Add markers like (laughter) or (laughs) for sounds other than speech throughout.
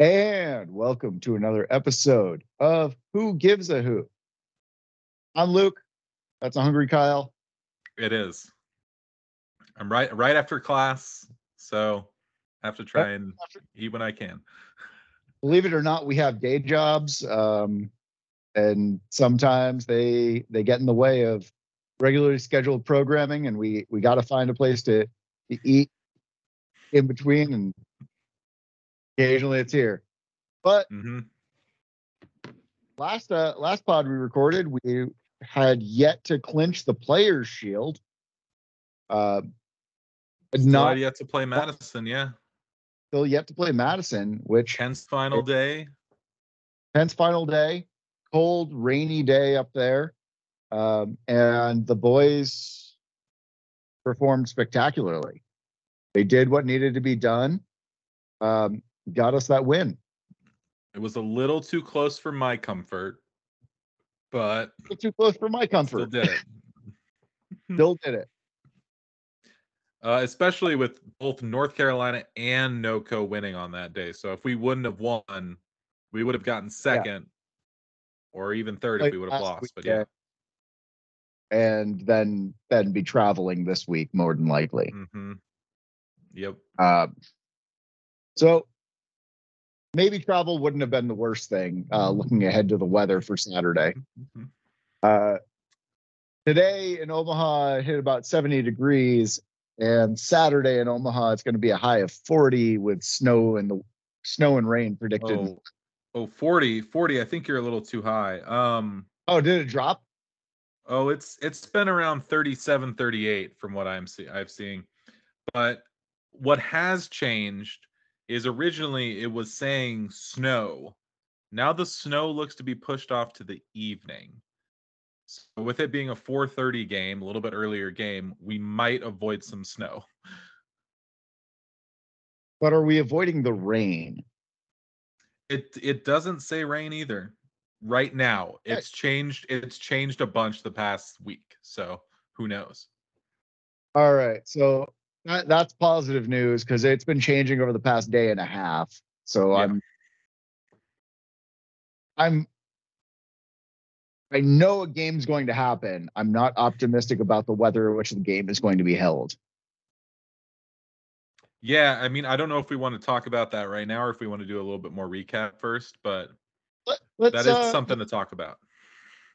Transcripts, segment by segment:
And welcome to another episode of Who Gives a Who. I'm Luke. That's a hungry Kyle. It is. I'm right right after class, so I have to try and eat when I can. (laughs) Believe it or not, we have day jobs, um, and sometimes they they get in the way of regularly scheduled programming, and we we got to find a place to, to eat in between, and occasionally it's here. But hmm last uh last pod we recorded, we had yet to clinch the Players Shield. Uh, Still not yet to play Madison, yeah. still yet to play Madison, which Tenth final day. Penn's final day, cold, rainy day up there, um, and the boys performed spectacularly. They did what needed to be done, um, got us that win. It was a little too close for my comfort, but Too close for my comfort. still did it. (laughs) Still did it. Uh, especially with both North Carolina and NOCO winning on that day. So if we wouldn't have won, we would have gotten second or even third if we would have lost. But yeah. And then then be traveling this week more than likely. hmm Yep. Um, so maybe travel wouldn't have been the worst thing. Uh, looking ahead to the weather for Saturday. Mhm. Uh, today in Omaha, it hit about 70 degrees, and Saturday in Omaha, it's going to be a high of 40 with snow and the snow and rain predicted. Oh, oh 40, 40. I think you're a little too high. Um, Oh, did it drop? Oh, it's it's been around 37, 38 from what I'm see I've seeing. But what has changed is originally it was saying snow. Now the snow looks to be pushed off to the evening. So with it being a 4:30 game, a little bit earlier game, we might avoid some snow. But are we avoiding the rain? It it doesn't say rain either. Right now, eh. it's changed it's changed a bunch the past week. So who knows? All right, so that, that's positive news because it's been changing over the past day and a half. So Yeah. I'm, I'm, I know a game's going to happen. I'm not optimistic about the weather in which the game is going to be held. Yeah, I mean, I don't know if we want to talk about that right now or if we want to do a little bit more recap first, but Let, that is uh, something to talk about.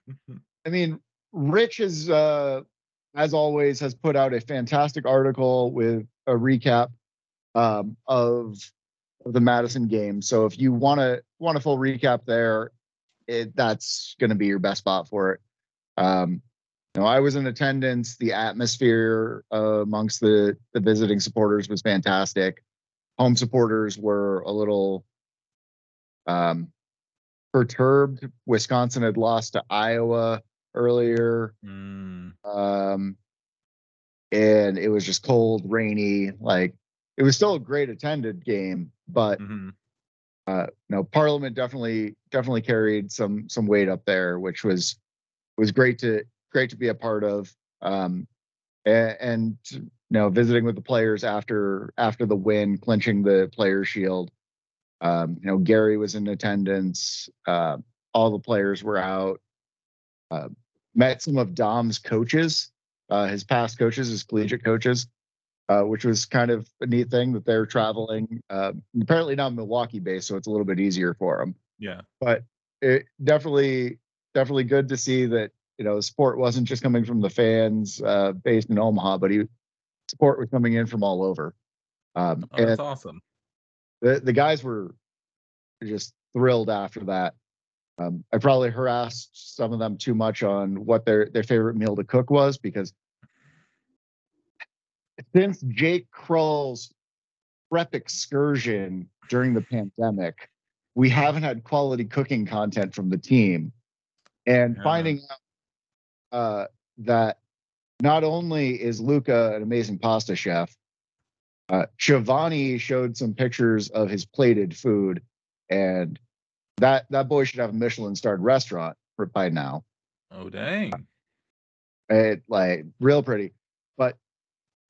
(laughs) I mean, Rich is, uh, as always, has put out a fantastic article with a recap um, of, the Madison game. So if you want to want a full recap there, it, that's going to be your best spot for it. Um, you know, I was in attendance. The atmosphere uh, amongst the the visiting supporters was fantastic. Home supporters were a little um, perturbed. Wisconsin had lost to Iowa earlier, Mm, um, and it was just cold, rainy. Like it was still a great attended game, but mhm. uh, no, Parliament definitely definitely carried some some weight up there, which was was great to great to be a part of. Um, and, and you know, visiting with the players after after the win, clinching the player Shield. Um, you know, Gary was in attendance. Uh, all the players were out. Uh, met some of Dom's coaches, uh, his past coaches, his collegiate coaches uh, which was kind of a neat thing that they're traveling. Uh, apparently not Milwaukee based, so it's a little bit easier for them. Yeah. But it definitely, definitely good to see that you know the support wasn't just coming from the fans uh, based in Omaha, but he support was coming in from all over. Um, Oh, that's awesome. the the guys were just thrilled after that. Um, I probably harassed some of them too much on what their their favorite meal to cook was because since Jake Krull's prep excursion during the pandemic, we haven't had quality cooking content from the team, and Yeah. finding out uh, that not only is Luca an amazing pasta chef, uh, Shivani showed some pictures of his plated food, and that that boy should have a Michelin starred restaurant for by now. Oh dang. Uh, it like real pretty. But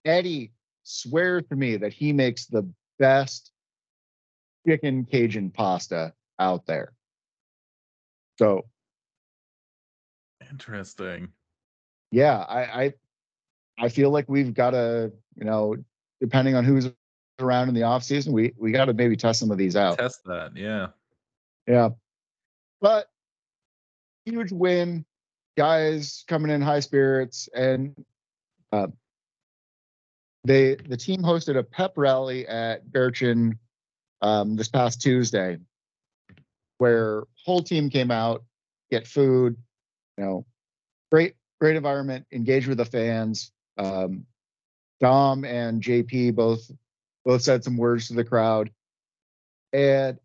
Eddie swears to me that he makes the best chicken Cajun pasta out there. So Interesting. yeah, I I, I feel like we've got to, you know, depending on who's around in the off season, we we got to maybe test some of these out. Test that. Yeah. Yeah. But huge win, guys coming in high spirits, and uh, they the team hosted a pep rally at Berchin um, this past Tuesday, where whole team came out, get food, you know, great great environment, engage with the fans. Um, Dom and JP both both said some words to the crowd, and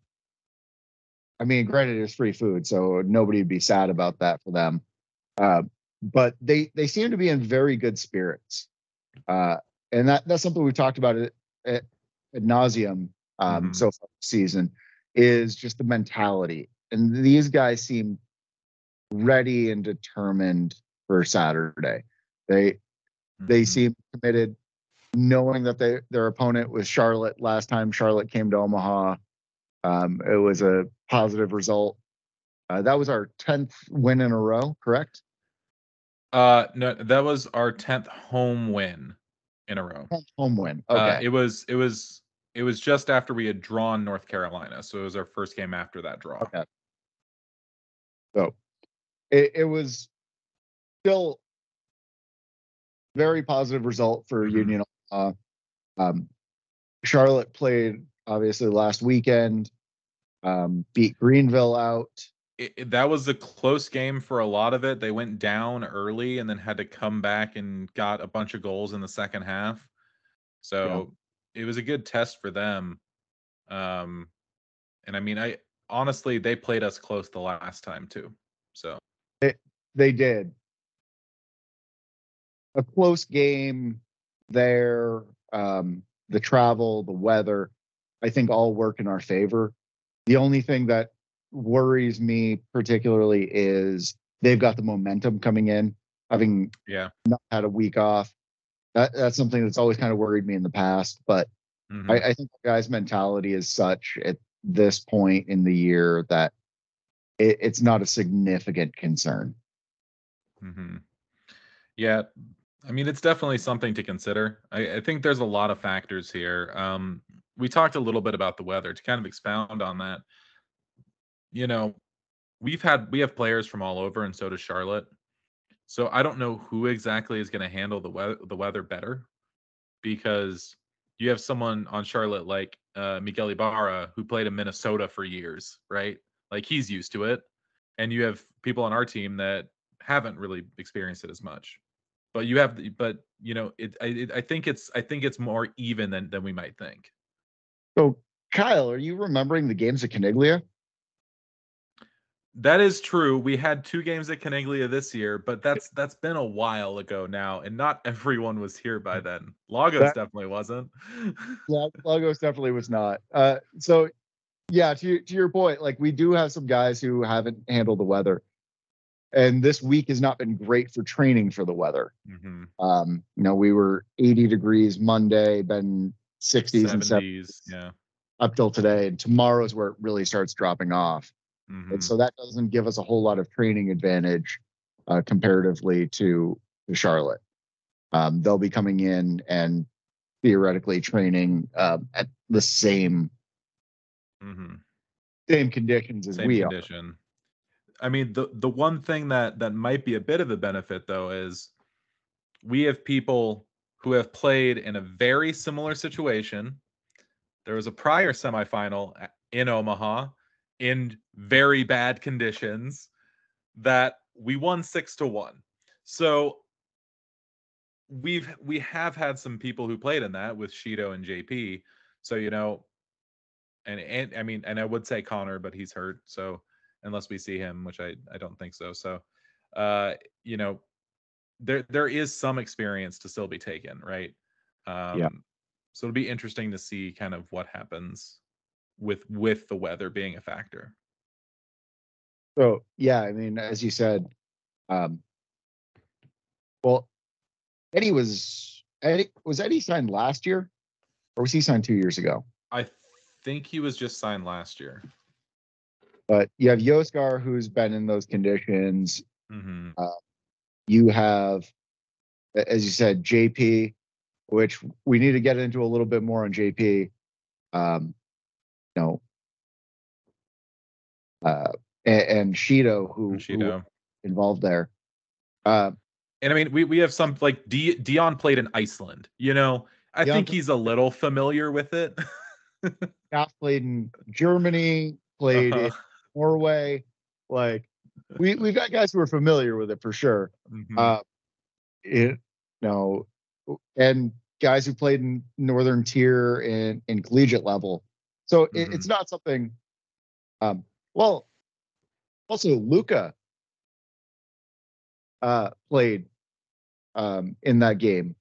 I mean, granted, it's free food, so nobody would be sad about that for them. Uh, but they they seem to be in very good spirits, uh, and that that's something we've talked about at, at, nauseum um, Mhm. so far this season is just the mentality, and these guys seem ready and determined for Saturday. They they Mhm. seem committed, knowing that they their opponent was Charlotte last time Charlotte came to Omaha. Um, it was a positive result. Uh, that was our tenth win in a row, correct? Uh, no, that was our tenth home win in a row. Home win. Uh, Okay. it was it was it was just after we had drawn North Carolina, so it was our first game after that draw. Okay. So it, it was still very positive result for Mhm. Union. Uh, um, Charlotte played obviously last weekend, um, beat Greenville out. It, it- that was a close game for a lot of it. They went down early and then had to come back and got a bunch of goals in the second half. So it was a good test for them. Um, and I mean, I honestly they played us close the last time too. So They did. A close game there. Um, the travel, the weather, I think all work in our favor. The only thing that worries me particularly is they've got the momentum coming in, having yeah. not had a week off. That that's something that's always kind of worried me in the past. But Mhm. I, I think the guy's mentality is such at this point in the year that it, it's not a significant concern. hmm Yeah, I mean, it's definitely something to consider. I, I think there's a lot of factors here. Um, we talked a little bit about the weather to kind of expound on that. You know, we've had we have players from all over, and so does Charlotte. So I don't know who exactly is going to handle the weather the weather better, because you have someone on Charlotte like uh, Miguel Ibarra who played in Minnesota for years, right? Like he's used to it, and you have people on our team that haven't really experienced it as much. But you have, but you know, it. I, it, I think it's, I think it's more even than than we might think. So, Kyle, are you remembering the games at Caniglia? That is true. We had two games at Caniglia this year, but that's that's been a while ago now, and not (laughs) everyone was here by then. Lagos That- definitely wasn't. (laughs) Yeah, Lagos definitely was not. Uh, so, yeah, to to your point, like we do have some guys who haven't handled the weather, and this week has not been great for training for the weather. hmm Um, you know, we were 80 degrees Monday, been 60s and 70s Seventies, yeah. up till today, and tomorrow's where it really starts dropping off. Mhm. And so that doesn't give us a whole lot of training advantage uh, comparatively to, to Charlotte. Um, they'll be coming in and theoretically training um, at the same mm-hmm. same conditions as Same we condition. I mean, the the one thing that that might be a bit of a benefit though is we have people who have played in a very similar situation. There was a prior semifinal in Omaha in very bad conditions that we won 6 to 1. So we've we have had some people who played in that with Shido and JP. So you know and and I mean and I would say Connor but he's hurt. So unless we see him, which I I don't think so. So uh you know there there is some experience to still be taken, right? Um so it'll be interesting to see kind of what happens with with the weather being a factor. So yeah, I mean, as you said, um, well, Eddie was Eddie was Eddie signed last year, or was he signed two years ago? I think he was just signed last year. But you have Yoskar who's been in those conditions. hmm You have, as you said, JP, which we need to get into a little bit more on JP. Um, you know, uh, and, and Shido who, who involved there. Uh, And I mean, we, we have some like D, Dion played in Iceland. You know, I Dion think he's a little familiar with it. (laughs) Scott played in Germany, played in Uh-huh. Norway. Like (laughs) we we've got guys who are familiar with it for sure. Mhm. Uh, it no, and guys who played in Northern Tier and in collegiate level. So it, it's not something. Um, well, also Luca uh, played um, in that game.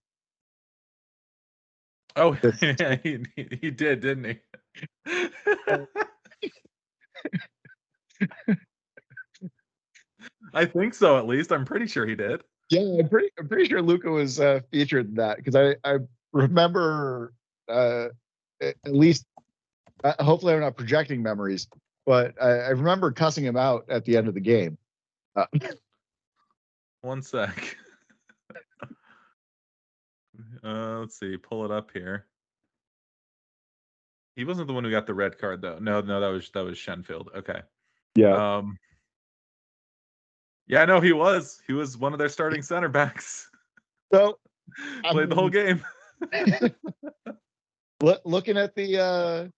oh, this- (laughs) yeah, he, he he did, didn't he? (laughs) I think so. At least I'm pretty sure he did. Yeah, I'm pretty. I'm pretty sure Luca was uh, featured in that because I I remember uh, at least. Uh, hopefully, I'm not projecting memories, but I, I remember cussing him out at the end of the game. Uh, (laughs) One sec. (laughs) uh, let's see. Pull it up here. He wasn't the one who got the red card, though. No, no, that was that was Shenfield. Okay. yeah, Um. Yeah, no, he was. He was one of their starting center backs. so (laughs) Played the whole game. (laughs) loo- looking at the uh,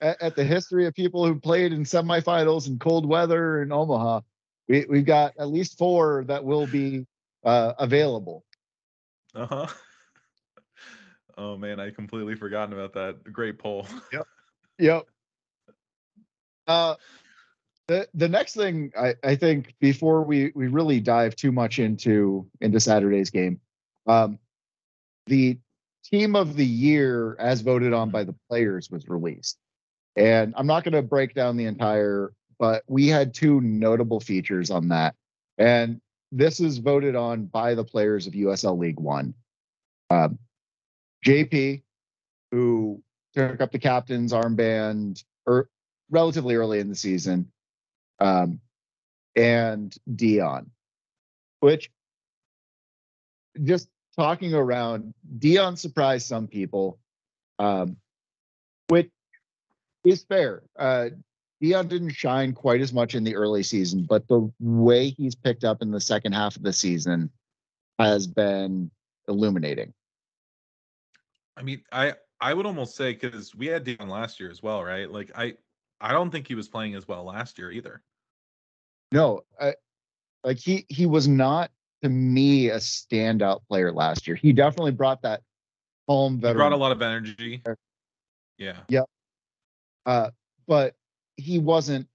at, at the history of people who played in semifinals in cold weather in Omaha, we we've got at least four that will be uh, available. Uh huh. (laughs) Oh man, I completely forgotten about that. Great poll. Yep. Yep. Uh, the the next thing I, I think before we we really dive too much into into Saturday's game, um, the team of the year as voted on by the players was released, and I'm not going to break down the entire, but we had two notable features on that, and this is voted on by the players of USL League One. Um, JP, who took up the captain's armband or relatively early in the season. Um, and Dion, which just talking around, Dion surprised some people, um, which is fair. Uh, Dion didn't shine quite as much in the early season, but the way he's picked up in the second half of the season has been illuminating. I mean, I I would almost say because we had Dion last year as well, right? Like I I don't think he was playing as well last year either. No, I, like he he was not to me a standout player last year. He definitely brought that home He brought a lot of energy. Yeah. uh, but he wasn't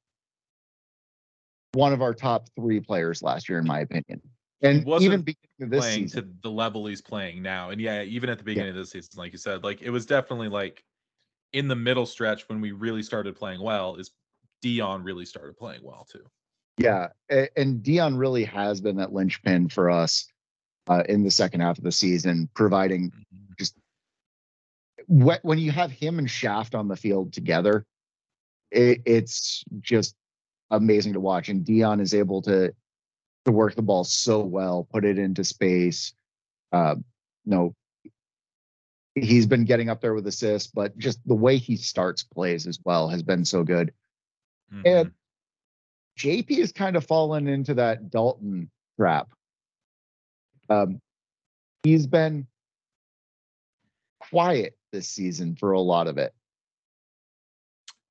one of our top three players last year, in my opinion. And wasn't even beginning playing season, to the level he's playing now. And yeah, even at the beginning of this season, like you said, like it was definitely like in the middle stretch when we really started playing well, is Dion really started playing well too. Yeah, and Dion really has been that linchpin for us uh, in the second half of the season, providing wh- when you have him and Shaft on the field together, it, it's just amazing to watch. And Dion is able to to work the ball so well, put it into space. Uh, no, he's been getting up there with assists, but just the way he starts plays as well has been so good. Mhm. And JP has kind of fallen into that Dalton trap. Um, he's been quiet this season for a lot of it.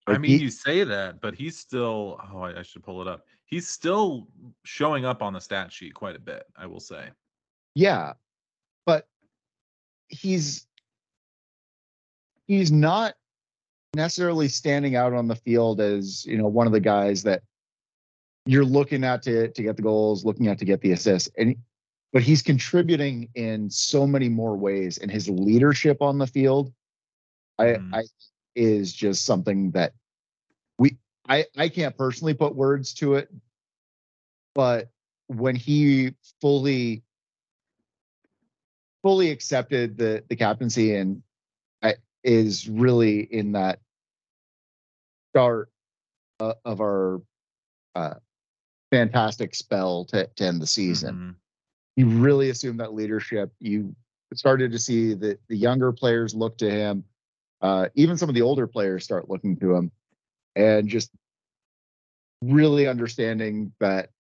I mean, he- you say that, but he's still. Oh, I, I should pull it up. He's still showing up on the stat sheet quite a bit. I will say. Yeah, but he's he's not necessarily standing out on the field as you know one of the guys that you're looking at to to get the goals, looking at to get the assists, and but he's contributing in so many more ways, and his leadership on the field, I Mhm. I is just something that we I I can't personally put words to it, but when he fully fully accepted the the captaincy and I, is really in that start uh, of our uh, fantastic spell to, to end the season. Mhm. He really assumed that leadership. You started to see that the younger players look to him. Uh, even some of the older players start looking to him, and just really understanding that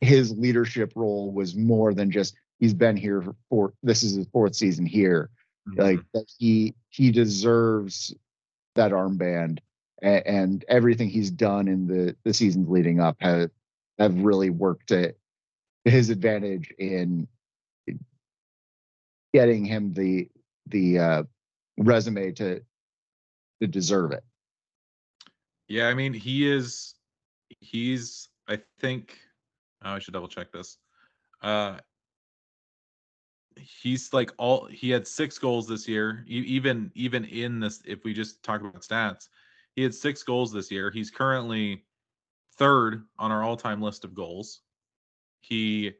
his leadership role was more than just he's been here for this is his fourth season here like Mhm. that he he deserves that armband and, and everything he's done in the the seasons leading up have have really worked to his advantage in getting him the the uh resume to to deserve it Yeah, I mean, he is. He's. I think. Oh, I should double check this. Uh, he's like all. He had six goals this year. Even even in this, if we just talk about stats, he had six goals this year. He's currently third on our all-time list of goals. He,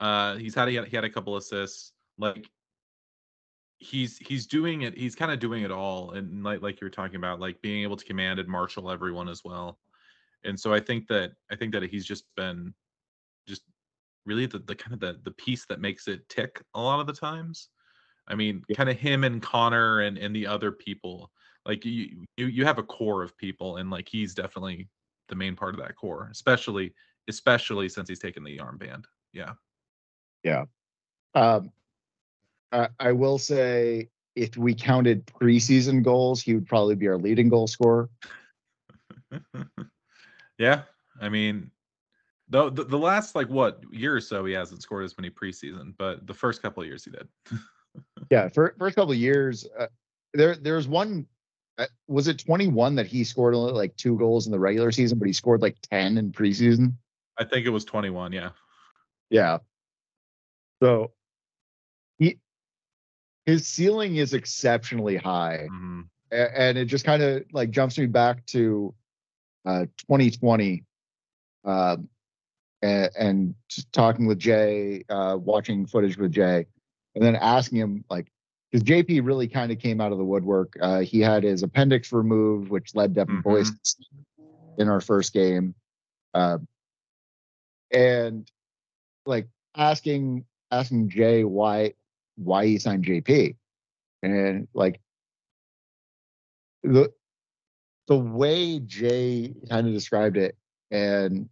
uh, he's had he had, he had a couple assists. Like he's he's doing it he's kind of doing it all and like like you were talking about like being able to command and marshal everyone as well and so i think that i think that he's just been just really the, the kind of the the piece that makes it tick a lot of the times i mean Yeah. kind of him and connor and and the other people like you, you you have a core of people and like he's definitely the main part of that core especially especially since he's taken the armband yeah Yeah. um I, I will say if we counted preseason goals he would probably be our leading goal scorer (laughs) yeah, I mean, the, the the last like what year or so he hasn't scored as many preseason, but the first couple of years he did. (laughs) Yeah, for first couple of years, uh, there there's one. Uh, was it 21 that he scored only like two goals in the regular season, but he scored like 10 in preseason? I think it was 21. Yeah. Yeah. So he his ceiling is exceptionally high, Mhm. a- and it just kind of like jumps me back to uh 2020 um and, and just talking with jay uh watching footage with jay and then asking him like because jp really kind of came out of the woodwork uh he had his appendix removed which led devin Mhm. boyce in our first game uh, and like asking asking jay why why he signed jp and like the the way Jay kind of described it, and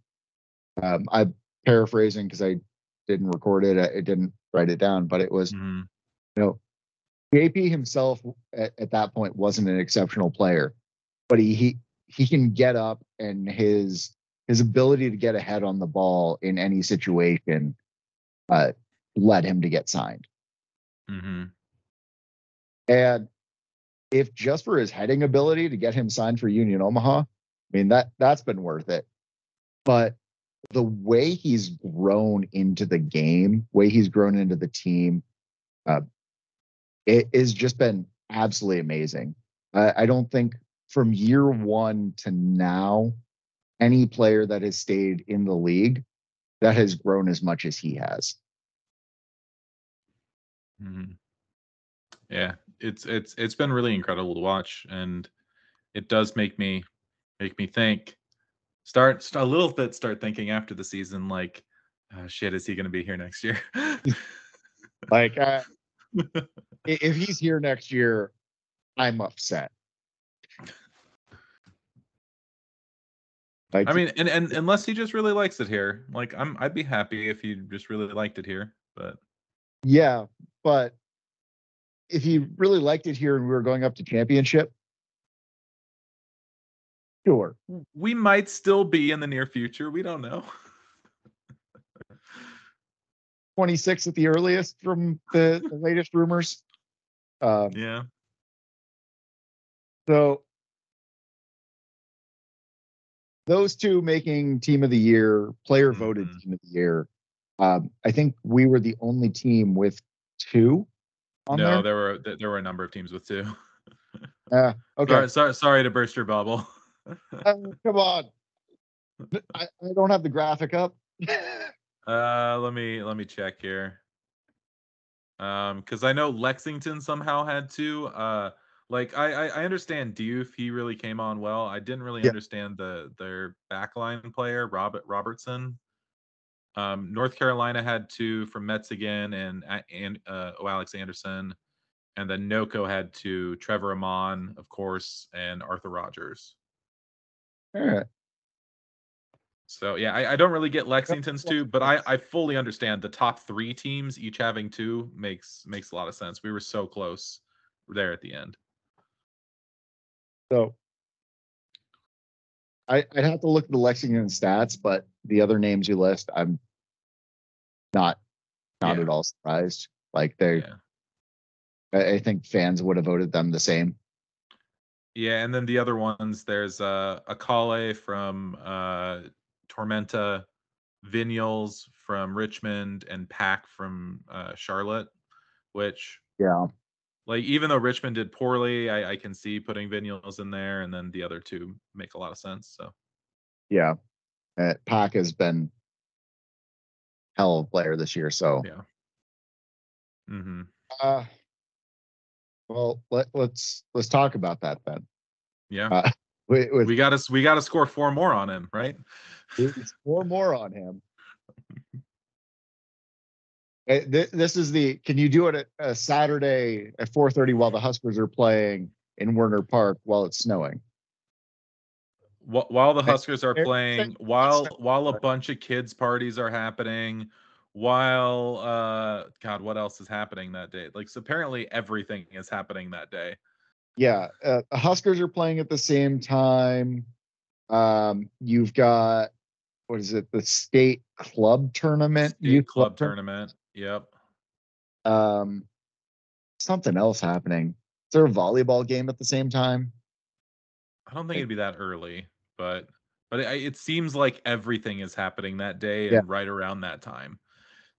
um, I'm paraphrasing because I didn't record it, I didn't write it down, but it was Mhm. you know JP himself at, at that point wasn't an exceptional player, but he he he can get up and his his ability to get ahead on the ball in any situation uh, led him to get signed. Mhm. And if just for his heading ability to get him signed for Union Omaha, I mean that that's been worth it. But the way he's grown into the game, way he's grown into the team, uh, it has just been absolutely amazing. I, I don't think from year one to now, any player that has stayed in the league that has grown as much as he has. Mhm. Yeah, it's it's it's been really incredible to watch, and it does make me make me think. Start, st- a little bit. Start thinking after the season, like, oh, shit, is he going to be here next year? (laughs) Like, uh, (laughs) if he's here next year, I'm upset. Like, I mean, and, and unless he just really likes it here, like I'm, I'd be happy if he just really liked it here. But yeah, but if he really liked it here and we were going up to championship, sure. we might still be in the near future. We don't know. 26 at the earliest from the, the latest rumors. Um, Yeah. So those two making team of the year, player voted Mhm. team of the year. Um, I think we were the only team with two on no, there. there were there were a number of teams with two. (laughs) Uh, okay, Sorry, sorry, sorry to burst your bubble. Uh, (laughs) come on. I, I don't have the graphic up. (laughs) Uh, let me let me check here. Um, because I know Lexington somehow had two. Uh, Like I, I I understand Diouf, he really came on well. I didn't really Yeah. understand the their backline player, Robert Robertson. Um, North Carolina had two from Metz again and and uh, Oalex Anderson, and then NoCo had two, Trevor Amann, of course, and Arthur Rogers. All right. So yeah, I, I don't really get Lexington's two, but I, I fully understand the top three teams each having two makes makes a lot of sense. We were so close there at the end. So I, I'd have to look at the Lexington stats, but the other names you list, I'm not not Yeah. at all surprised. Like they, Yeah. I, I think fans would have voted them the same. Yeah, and then the other ones, there's uh Akale from uh Tormenta, Vinyals from Richmond, and Pack from uh Charlotte, which Yeah. like even though Richmond did poorly, I, I can see putting Vinyals in there, and then the other two make a lot of sense. So Yeah. Uh, Pack has been hell of a player this year. So yeah. Mm-hmm. uh well let, let's let's talk about that then. Yeah. Uh, with, with we got to we got to score four more on him, right? Four more on him. (laughs) Uh, This is the. Can you do it at a Saturday at four thirty while the Huskers are playing in Werner Park while it's snowing? Wh- While the Huskers are playing, while while a bunch of kids parties are happening, while uh God, what else is happening that day? Like so apparently everything is happening that day. Yeah, uh, Huskers are playing at the same time. Um, you've got what is it? The state club tournament, State youth club tour- tournament. Yep. Um, something else happening. Is there a volleyball game at the same time? I don't think it'd be that early, but but it, it seems like everything is happening that day and Yeah. right around that time.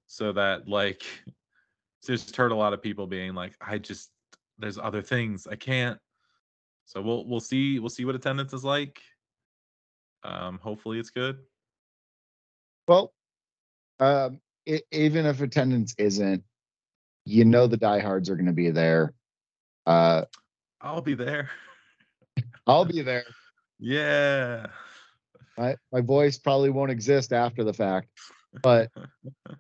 So that like (laughs) just heard a lot of people being like, I just there's other things I can't. So we'll we'll see we'll see what attendance is like. Um, hopefully it's good. Well, um, e- even if attendance isn't, you know the diehards are going to be there. Uh, I'll be there. I'll be there. (laughs) Yeah. My my voice probably won't exist after the fact, but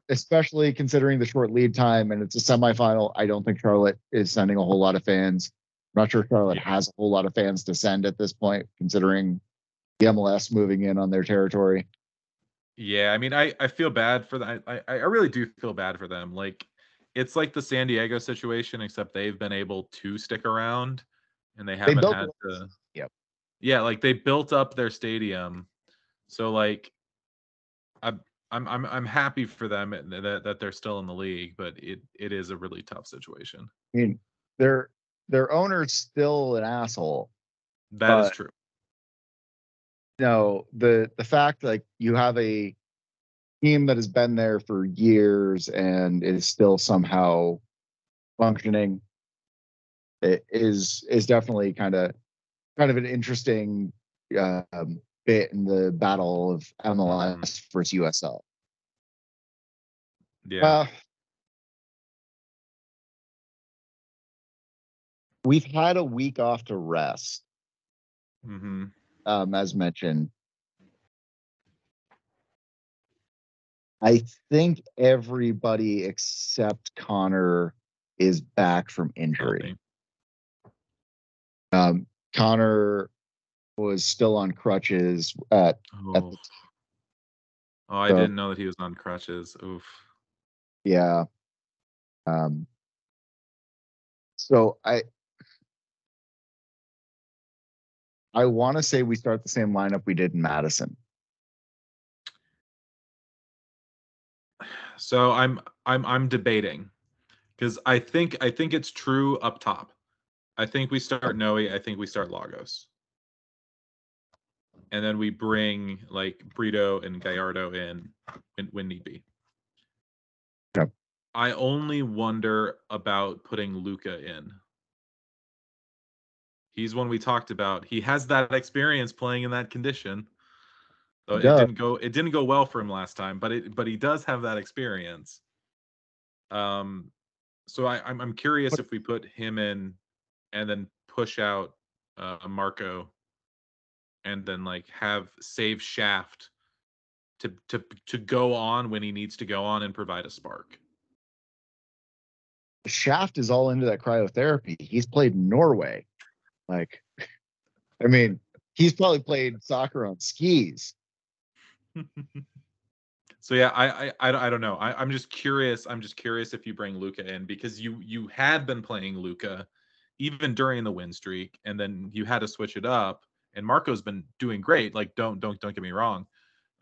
especially considering the short lead time and it's a semifinal, I don't think Charlotte is sending a whole lot of fans. I'm not sure Charlotte Yeah. has a whole lot of fans to send at this point, considering the MLS moving in on their territory. Yeah, I mean, I I feel bad for that. I I I really do feel bad for them. Like, it's like the San Diego situation, except they've been able to stick around, and they haven't built had to. Yep. Yeah, like they built up their stadium, so like, I'm I'm I'm I'm happy for them that that they're still in the league, but it it is a really tough situation. I mean, their their owner's still an asshole. That is true. no the the fact like you have a team that has been there for years and is still somehow functioning it is is definitely kind of kind of an interesting um, bit in the battle of MLS versus USL. Yeah. Uh, we've had a week off to rest, hmm um, as mentioned. I think everybody except Connor is back from injury. Um, Connor was still on crutches at, at Oh. the oh, I so- didn't know that he was on crutches. Oof. yeah. Um, so I I want to say we start the same lineup we did in Madison. (sighs) So I'm I'm I'm debating because I think I think it's true up top. I think we start Noe. I think we start Lagos, and then we bring like Brito and Gallardo in when, when need be. Yep. I only wonder about putting Luca in. He's one we talked about. He has that experience playing in that condition. So He it didn't go it didn't go well for him last time, but it but he does have that experience. Um so I I'm I'm curious if we put him in and then push out uh, Marco, and then like have save Shaft to to to go on when he needs to go on and provide a spark. Shaft is all into that cryotherapy. He's played Norway. Like, (laughs) I mean, he's probably played soccer on skis. (laughs) so yeah, I, I I I don't know. I, I'm just curious. I'm just curious if you bring Luca in because you you had been playing Luca even during the win streak, and then you had to switch it up. And Marco's been doing great. Like, don't don't don't get me wrong.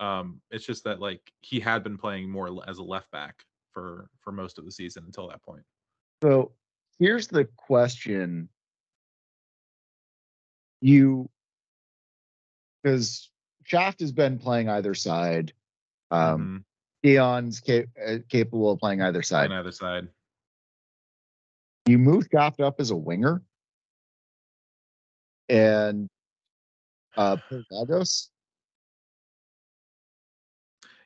Um, it's just that like he had been playing more as a left back for for most of the season until that point. So here's the question. You, because Shaft has been playing either side. Um, Mhm. Dion's uh, capable of playing either side. on either side. You move Shaft up as a winger, and uh,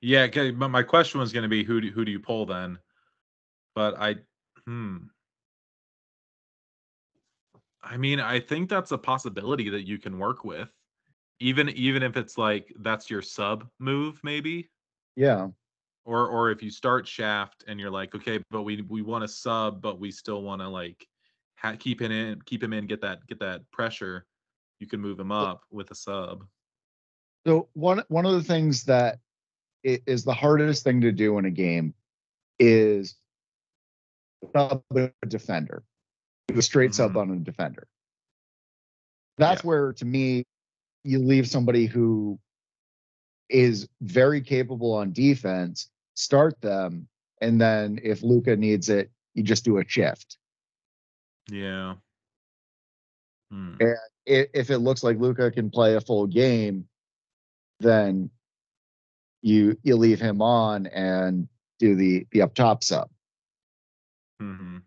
Yeah, but my question was going to be who do who do you pull then? But I hmm. I mean, I think that's a possibility that you can work with. Even even if it's like that's your sub move maybe Yeah, or or if you start shaft and you're like okay, but we we want to sub but we still want to like ha- keep him in keep him in get that get that pressure. You can move him up with a sub. So one one of the things that is the hardest thing to do in a game is sub a defender, the straight sub Mhm. on a defender. That's Yeah. where, to me, you leave somebody who is very capable on defense, start them, and then if Luca needs it, you just do a shift. Yeah. Hmm. I- If it looks like Luca can play a full game, then you you leave him on and do the the up top sub. hmm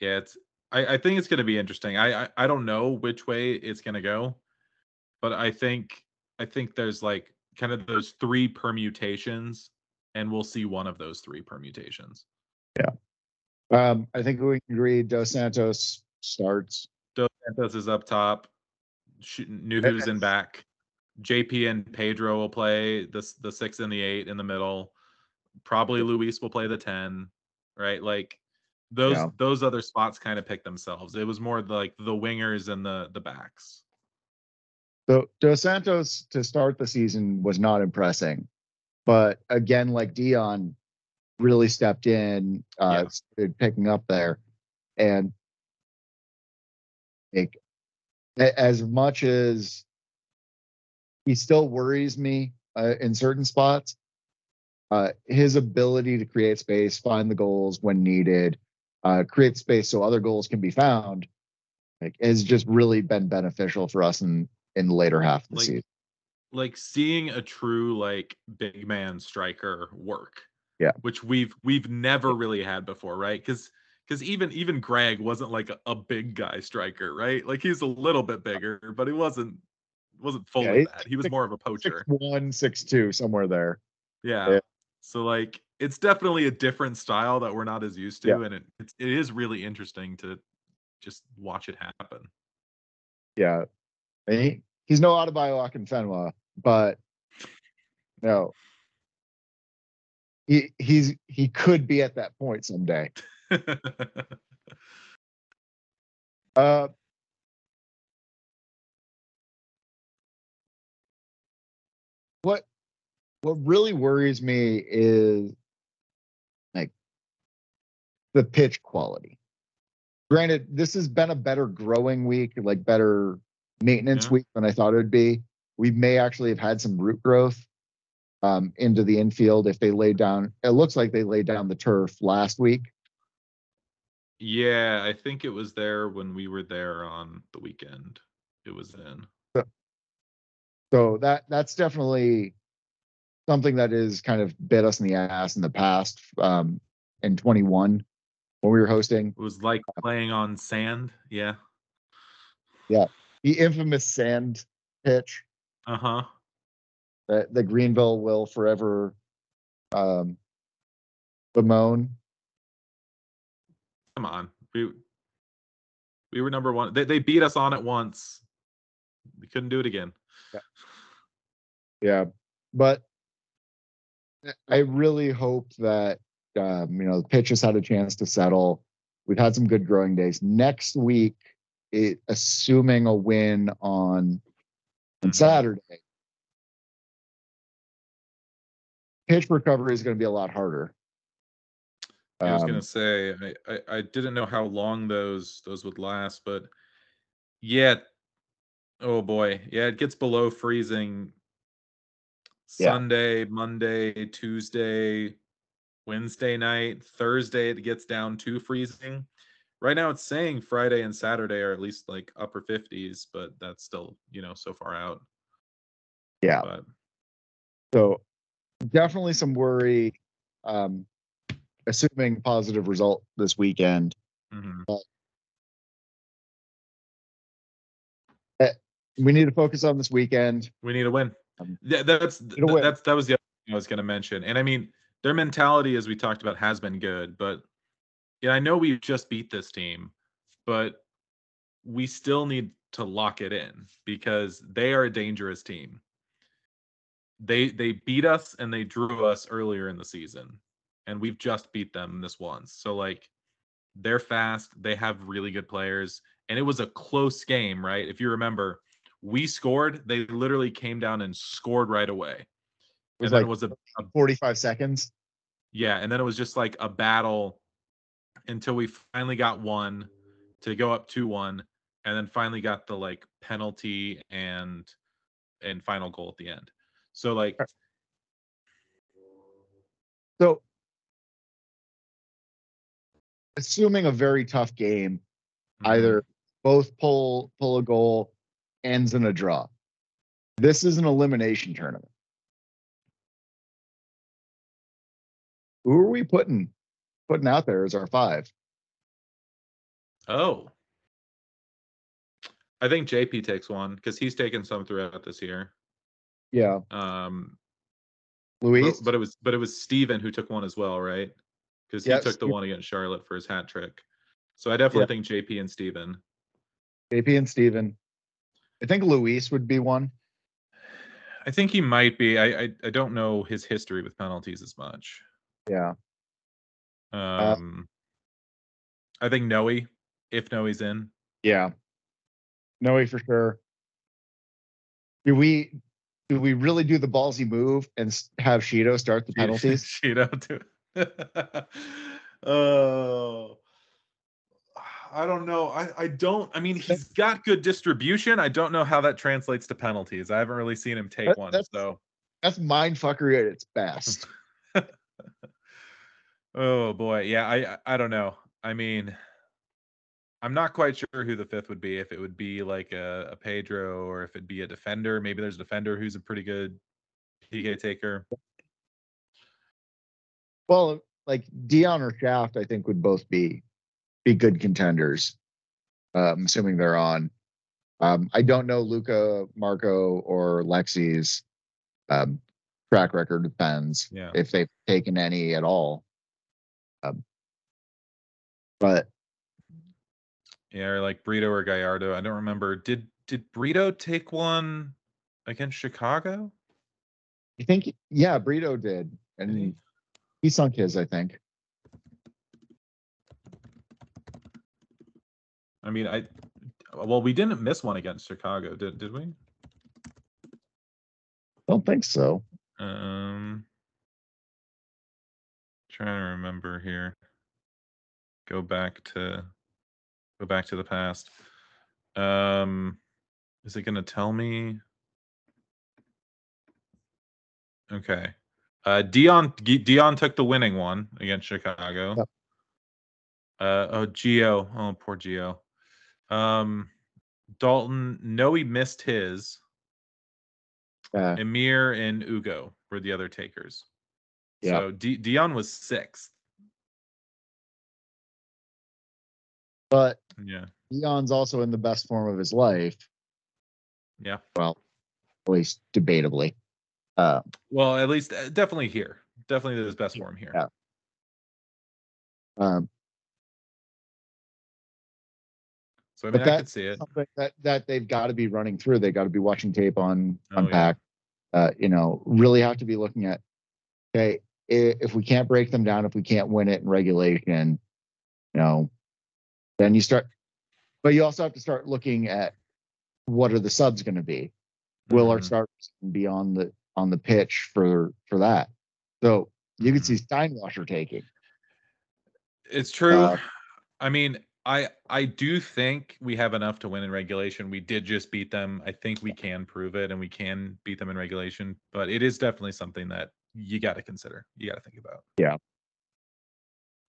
Yeah, it's. I, I think it's going to be interesting. I, I I don't know which way it's going to go, but I think I think there's like kind of those three permutations, and we'll see one of those three permutations. Um, I think we can agree Dos Santos starts. Dos Santos is up top. Sh- Nuhu's in back. JP and Pedro will play the the six and the eight in the middle. Probably Luis will play the ten, right? Like those Yeah. those other spots kind of pick themselves. It was more like the wingers and the the backs. So Dos Santos to start the season was not impressing, but again, like Dion, really stepped in, uh, Yeah. started picking up there, and like as much as he still worries me uh, in certain spots, uh, his ability to create space, find the goals when needed, uh, create space so other goals can be found, like has just really been beneficial for us in in the later half of the Like- season. Like seeing a true like big man striker work. Yeah. Which we've we've never really had before, right? Because because even even Greg wasn't like a, a big guy striker, right? Like he's a little bit bigger, but he wasn't wasn't fully he's that. He was six- more of a poacher. one, six two, somewhere there. Yeah. Yeah. So like it's definitely a different style that we're not as used to, Yeah. and it it's, it is really interesting to just watch it happen. Yeah, and he, he's no Adebayo and Fenwa, but no, he he's he could be at that point someday. (laughs) Uh, what what really worries me is like the pitch quality. Granted, this has been a better growing week, like better maintenance Yeah. week than I thought it would be. We may actually have had some root growth um, into the infield if they laid down. It looks like they laid down the turf last week. yeah, I think it was there when we were there on the weekend. It was in. So that that's definitely something that is kind of bit us in the ass in the past um, in 21 when we were hosting It was like playing on sand. Yeah. Yeah. the infamous sand pitch Uh huh. That the Greenville will forever um, bemoan. Come on. We we were number one. They they beat us on it once. We couldn't do it again. Yeah, but I really hope that um, you know the pitch has had a chance to settle. We've had some good growing days. Next week, it, assuming a win on on Mhm. Saturday, pitch recovery is going to be a lot harder. I was Um, gonna say I, I I didn't know how long those those would last, but yeah. Oh boy, yeah, it gets below freezing. Yeah. Sunday, Monday, Tuesday, Wednesday night, Thursday it gets down to freezing. Right now it's saying Friday and Saturday are at least like upper 50s, but that's still, you know, so far out. Yeah. But So definitely some worry. Um, assuming positive result this weekend. mhm. We need to focus on this weekend. we need a win. Um, Yeah, that's th- win. that's that was the other thing I was going to mention. And I mean, their mentality, as we talked about, has been good. But yeah, I know we just beat this team, but we still need to lock it in because they are a dangerous team. They they beat us and they drew us earlier in the season, and we've just beat them this once. So like, they're fast. They have really good players, and it was a close game, right? If you remember, we scored. They literally came down and scored right away. It was then like it was a, a 45 seconds. yeah, and then it was just like a battle until we finally got one to go up 2-1 and then finally got the like penalty and and final goal at the end. So like So, assuming a very tough game, mhm, either both pull pull a goal, ends in a draw. This is an elimination tournament. Who are we putting putting out there as our five? Oh. I think JP takes one because he's taken some throughout this year. Yeah, Um Luis. but, but it was but it was Steven who took one as well, right? Because he took the one against Charlotte for his hat trick. So I definitely think JP and Steven. JP and Steven. I think Luis would be one. I think he might be. I, I I don't know his history with penalties as much. Yeah. Um, I think Noe, if Noe's in, Yeah. Noe for sure. Do we do we really do the ballsy move and have Shido start the (laughs) penalties? Cheeto too. (laughs) oh, I don't know. I I don't. I mean, he's got good distribution. I don't know how that translates to penalties. I haven't really seen him take That- one. that's- So, That's mind fuckery at its best. (laughs) oh boy, yeah. I- I don't know. I mean. I'm not quite sure who the fifth would be. If it would be like a, a Pedro or if it'd be a defender. Maybe there's a defender who's a pretty good PK taker. Well, like Dion or Shaft, I think would both be be good contenders. Um, assuming they're on. Um, I don't know Luca, Marco, or Lexi's um, track record depends Yeah. if they've taken any at all. Um, but Yeah, or like Brito or Gallardo. I don't remember. Did did Brito take one against Chicago? I think yeah, Brito did, and he? he sunk his. I think. I mean, I well, we didn't miss one against Chicago, did did we? Don't think so. Um, trying to remember here. Go back to go back to the past. Um, is it going to tell me? Okay. Uh, Dion Dion took the winning one against Chicago. Yep. Uh, oh, Geo. Oh, poor Geo. Um, Dalton. No, he missed his. Uh, Emir and Ugo were the other takers. Yeah. So D- Dion was sixth. But Yeah. Dion's also in the best form of his life. Yeah. Well, at least debatably. Uh, Well, at least uh, definitely here. Definitely his best form here. Yeah. um, So I mean, I could see it. that that they've got to be running through. They got to be watching tape on Oh, on yeah. Uh, you know, really have to be looking at okay if we can't break them down, if we can't win it in regulation, you know, then you start. But you also have to start looking at what are the subs going to be. Will our Mhm. starters be on the on the pitch for for that? So you could Mhm. see Steinwasser taking. It's true. Uh, I mean, I I do think we have enough to win in regulation. We did just beat them. I think we can prove it, and we can beat them in regulation. But it is definitely something that you got to consider. You got to think about.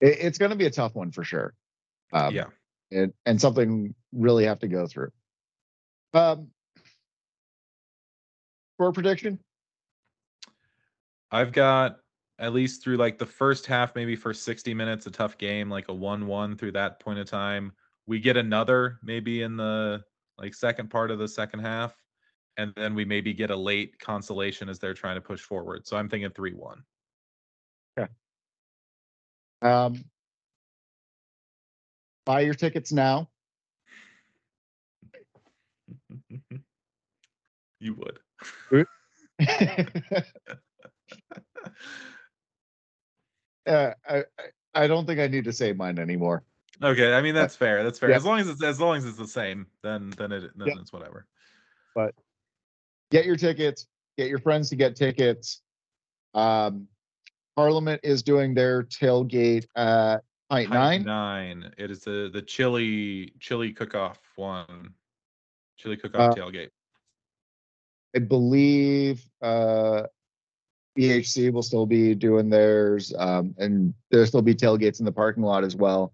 It, it's going to be a tough one for sure. Um, yeah. And and something really have to go through. Um, score prediction. I've got at least through like the first half, maybe for 60 minutes, a tough game, like a 1 1 through that point of time. We get another maybe in the like second part of the second half. And then we maybe get a late consolation as they're trying to push forward. So I'm thinking 3 1. Okay. Um, buy your tickets now. (laughs) you would. (laughs) (laughs) uh, I I- don't think I need to say mine anymore. Okay, I mean that's fair. That's fair. Yeah. As long as it's as long as it's the same, then then it then Yeah. it's whatever. But get your tickets. Get your friends to get tickets. Um, Parliament is doing their tailgate at Nine. Nine. It is the the chili chili cook off one. Chili cook off Uh, tailgate. I believe uh, EHC will still be doing theirs, um, and there'll still be tailgates in the parking lot as well.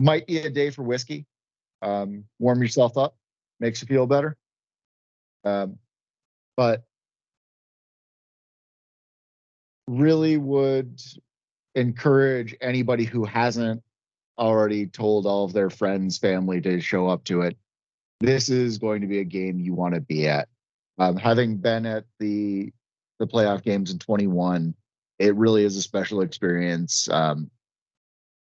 Might be a day for whiskey. Um, warm yourself up, makes you feel better. Um, but really would encourage anybody who hasn't already told all of their friends, family to show up to it. This is going to be a game you want to be at um, having been at the the playoff games in 21 it really is a special experience um,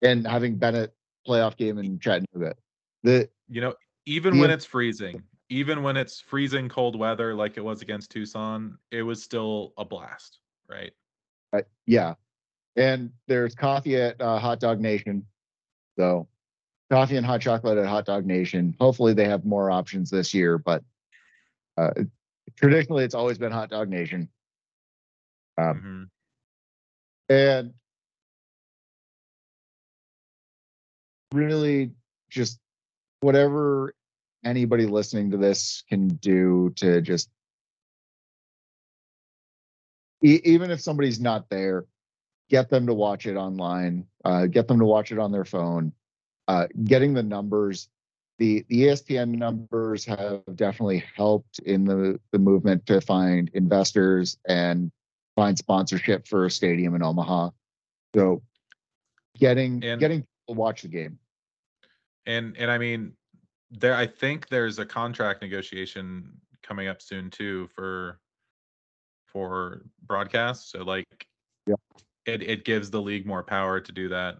and having been at playoff game in chattanooga the You know, even when it's freezing, even when it's freezing cold weather like it was against Tucson, it was still a blast, right? uh, yeah and there's coffee at uh, hot dog nation. So coffee and hot chocolate at hot dog nation. Hopefully they have more options this year but uh, traditionally it's always been hot dog nation. Um, Mhm. and really just whatever anybody listening to this can do to just e- even if somebody's not there get them to watch it online uh, get them to watch it on their phone uh, getting the numbers the the espn numbers have definitely helped in the the movement to find investors and find sponsorship for a stadium in omaha so getting And- getting people to watch the game And and I mean, there I think there's a contract negotiation coming up soon too for for broadcast. So like Yeah. It it gives the league more power to do that.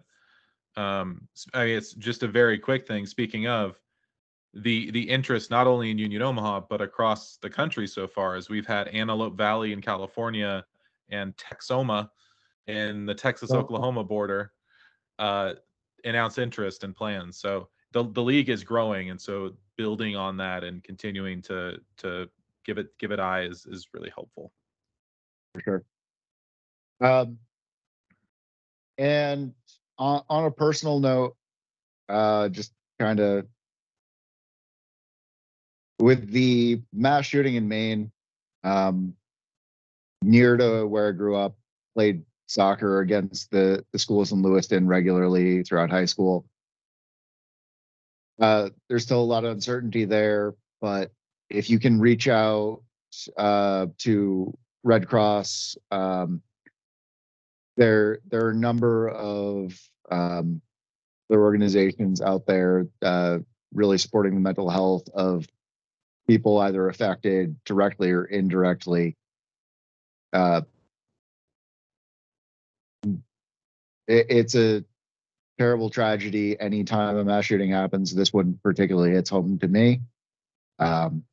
Um I mean it's just a very quick thing. Speaking of the the interest not only in Union Omaha but across the country so far as we've had Antelope Valley in California and Texoma in the Texas. Oklahoma border uh announce interest and plans. So the the league is growing, and so building on that and continuing to to give it give it eye is is really helpful. for sure. Um, and on, on a personal note, uh, just kind of with the mass shooting in Maine, um, near to where I grew up, played soccer against the, the schools in Lewiston regularly throughout high school. Uh, there's still a lot of uncertainty there, but if you can reach out uh, to Red Cross. Um, there, there are a number of um, their organizations out there uh, really supporting the mental health of people either affected directly or indirectly. Uh, it, it's a terrible tragedy. Anytime a mass shooting happens, this one particularly hits home to me. Um,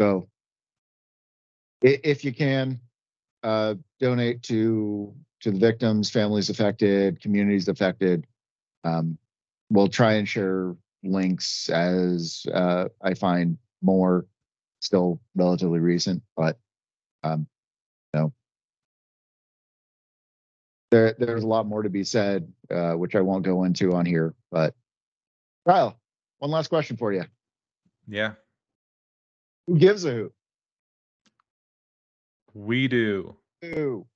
so if you can, uh, donate to, to the victims, families affected, communities affected. Um, we'll try and share links as, uh, I find more still relatively recent, but, um, you know, there, there's a lot more to be said, uh, which I won't go into on here, but Kyle, one last question for you. Yeah, Who gives a hoot? we do. Who?